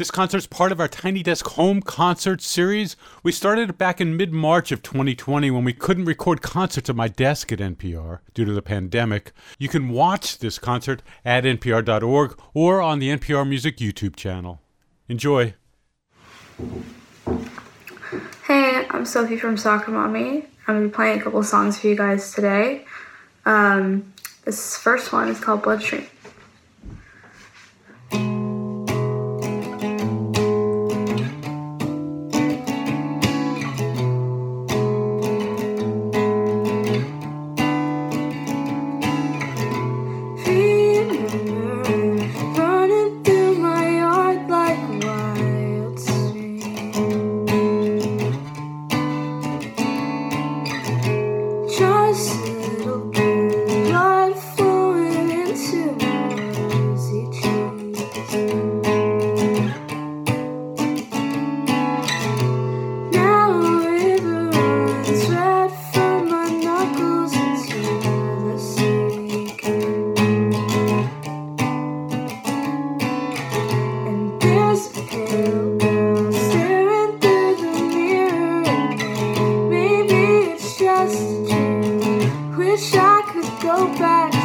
This concert's part of our Tiny Desk Home Concert series. We started it back in mid March of 2020 when we couldn't record concerts at my desk at NPR due to the pandemic. You can watch this concert at npr.org or on the NPR Music YouTube channel. Enjoy. Hey, I'm Sophie from Soccer Mommy. I'm gonna be playing a couple songs for you guys today. Um, this first one is called Bloodstream. wish I could go back.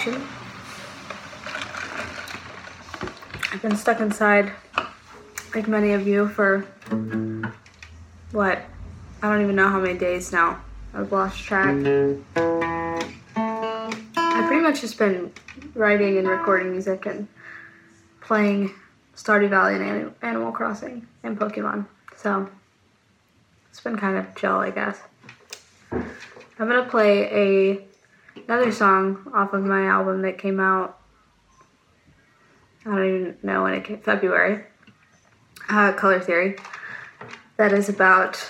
Watching. I've been stuck inside, like many of you, for what? I don't even know how many days now. I've lost track. I've pretty much just been writing and recording music and playing Stardew Valley and Animal Crossing and Pokemon. So it's been kind of chill, I guess. I'm gonna play a another song off of my album that came out. I don't even know when it came. February. Uh, Color Theory. That is about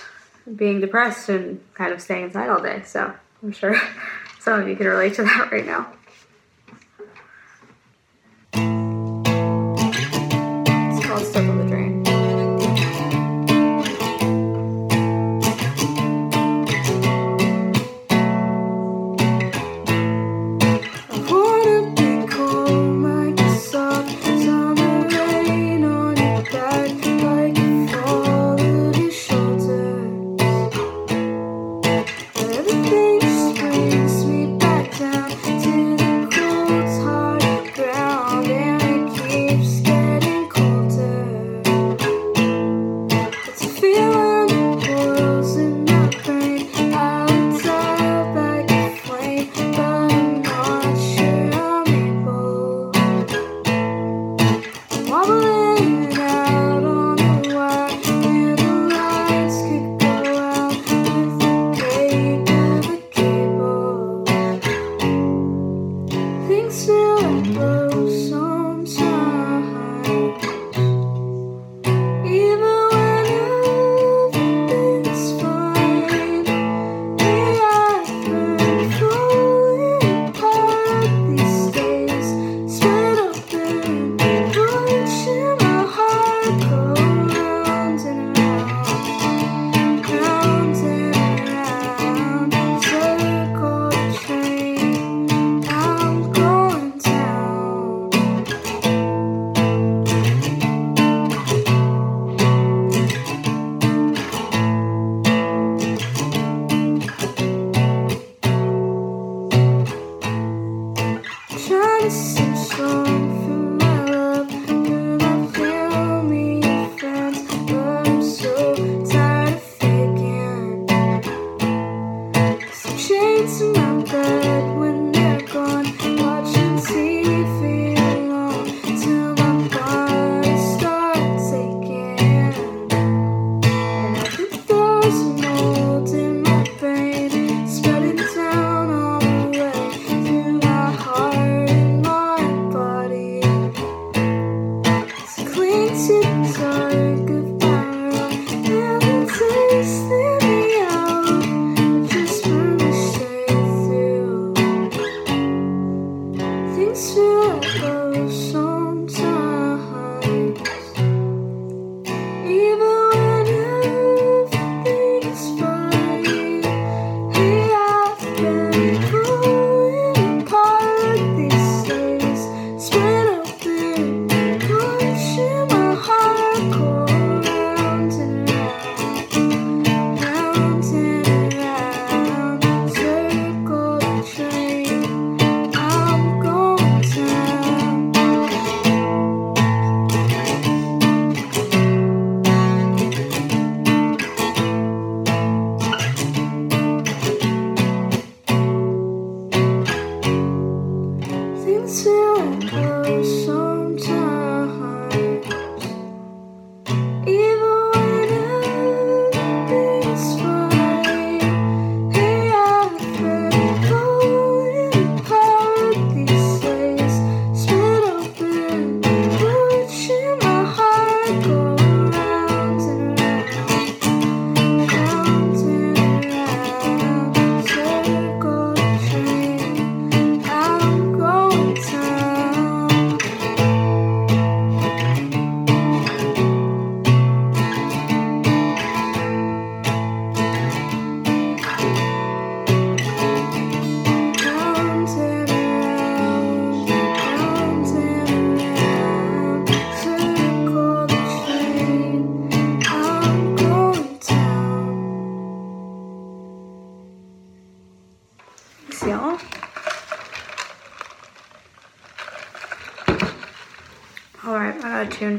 being depressed and kind of staying inside all day. So I'm sure some of you can relate to that right now.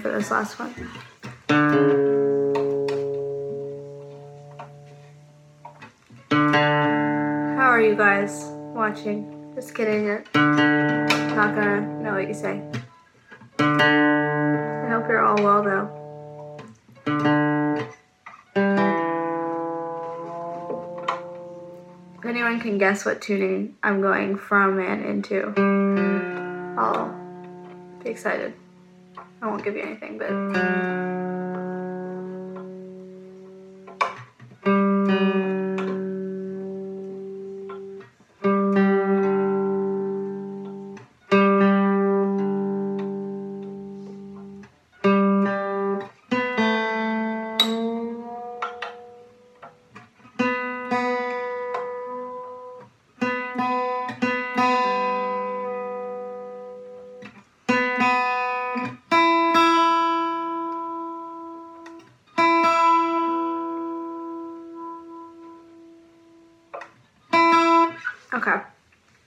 For this last one. How are you guys watching? Just kidding. Not gonna know what you say. I hope you're all well though. If anyone can guess what tuning I'm going from and into, I'll be excited. I won't give you anything, but.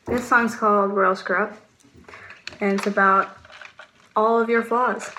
This song's called Royal Screw Up, and it's about all of your flaws.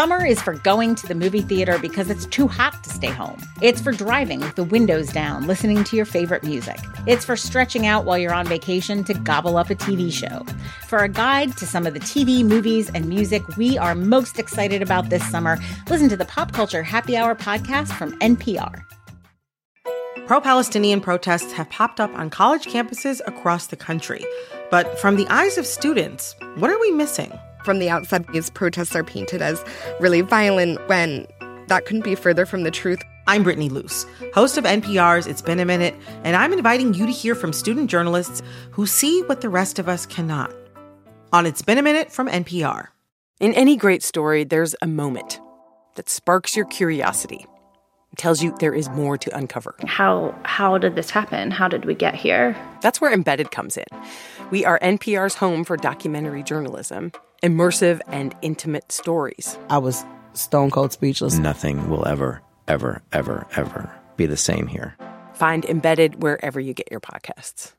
Summer is for going to the movie theater because it's too hot to stay home. It's for driving with the windows down, listening to your favorite music. It's for stretching out while you're on vacation to gobble up a TV show. For a guide to some of the TV, movies, and music we are most excited about this summer, listen to the Pop Culture Happy Hour podcast from NPR. Pro Palestinian protests have popped up on college campuses across the country. But from the eyes of students, what are we missing? From the outside, these protests are painted as really violent when that couldn't be further from the truth. I'm Brittany Luce, host of NPR's It's Been a Minute, and I'm inviting you to hear from student journalists who see what the rest of us cannot. On It's Been a Minute from NPR. In any great story, there's a moment that sparks your curiosity, tells you there is more to uncover. How how did this happen? How did we get here? That's where Embedded comes in. We are NPR's home for documentary journalism, immersive and intimate stories. I was stone cold speechless. Nothing will ever, ever, ever, ever be the same here. Find Embedded wherever you get your podcasts.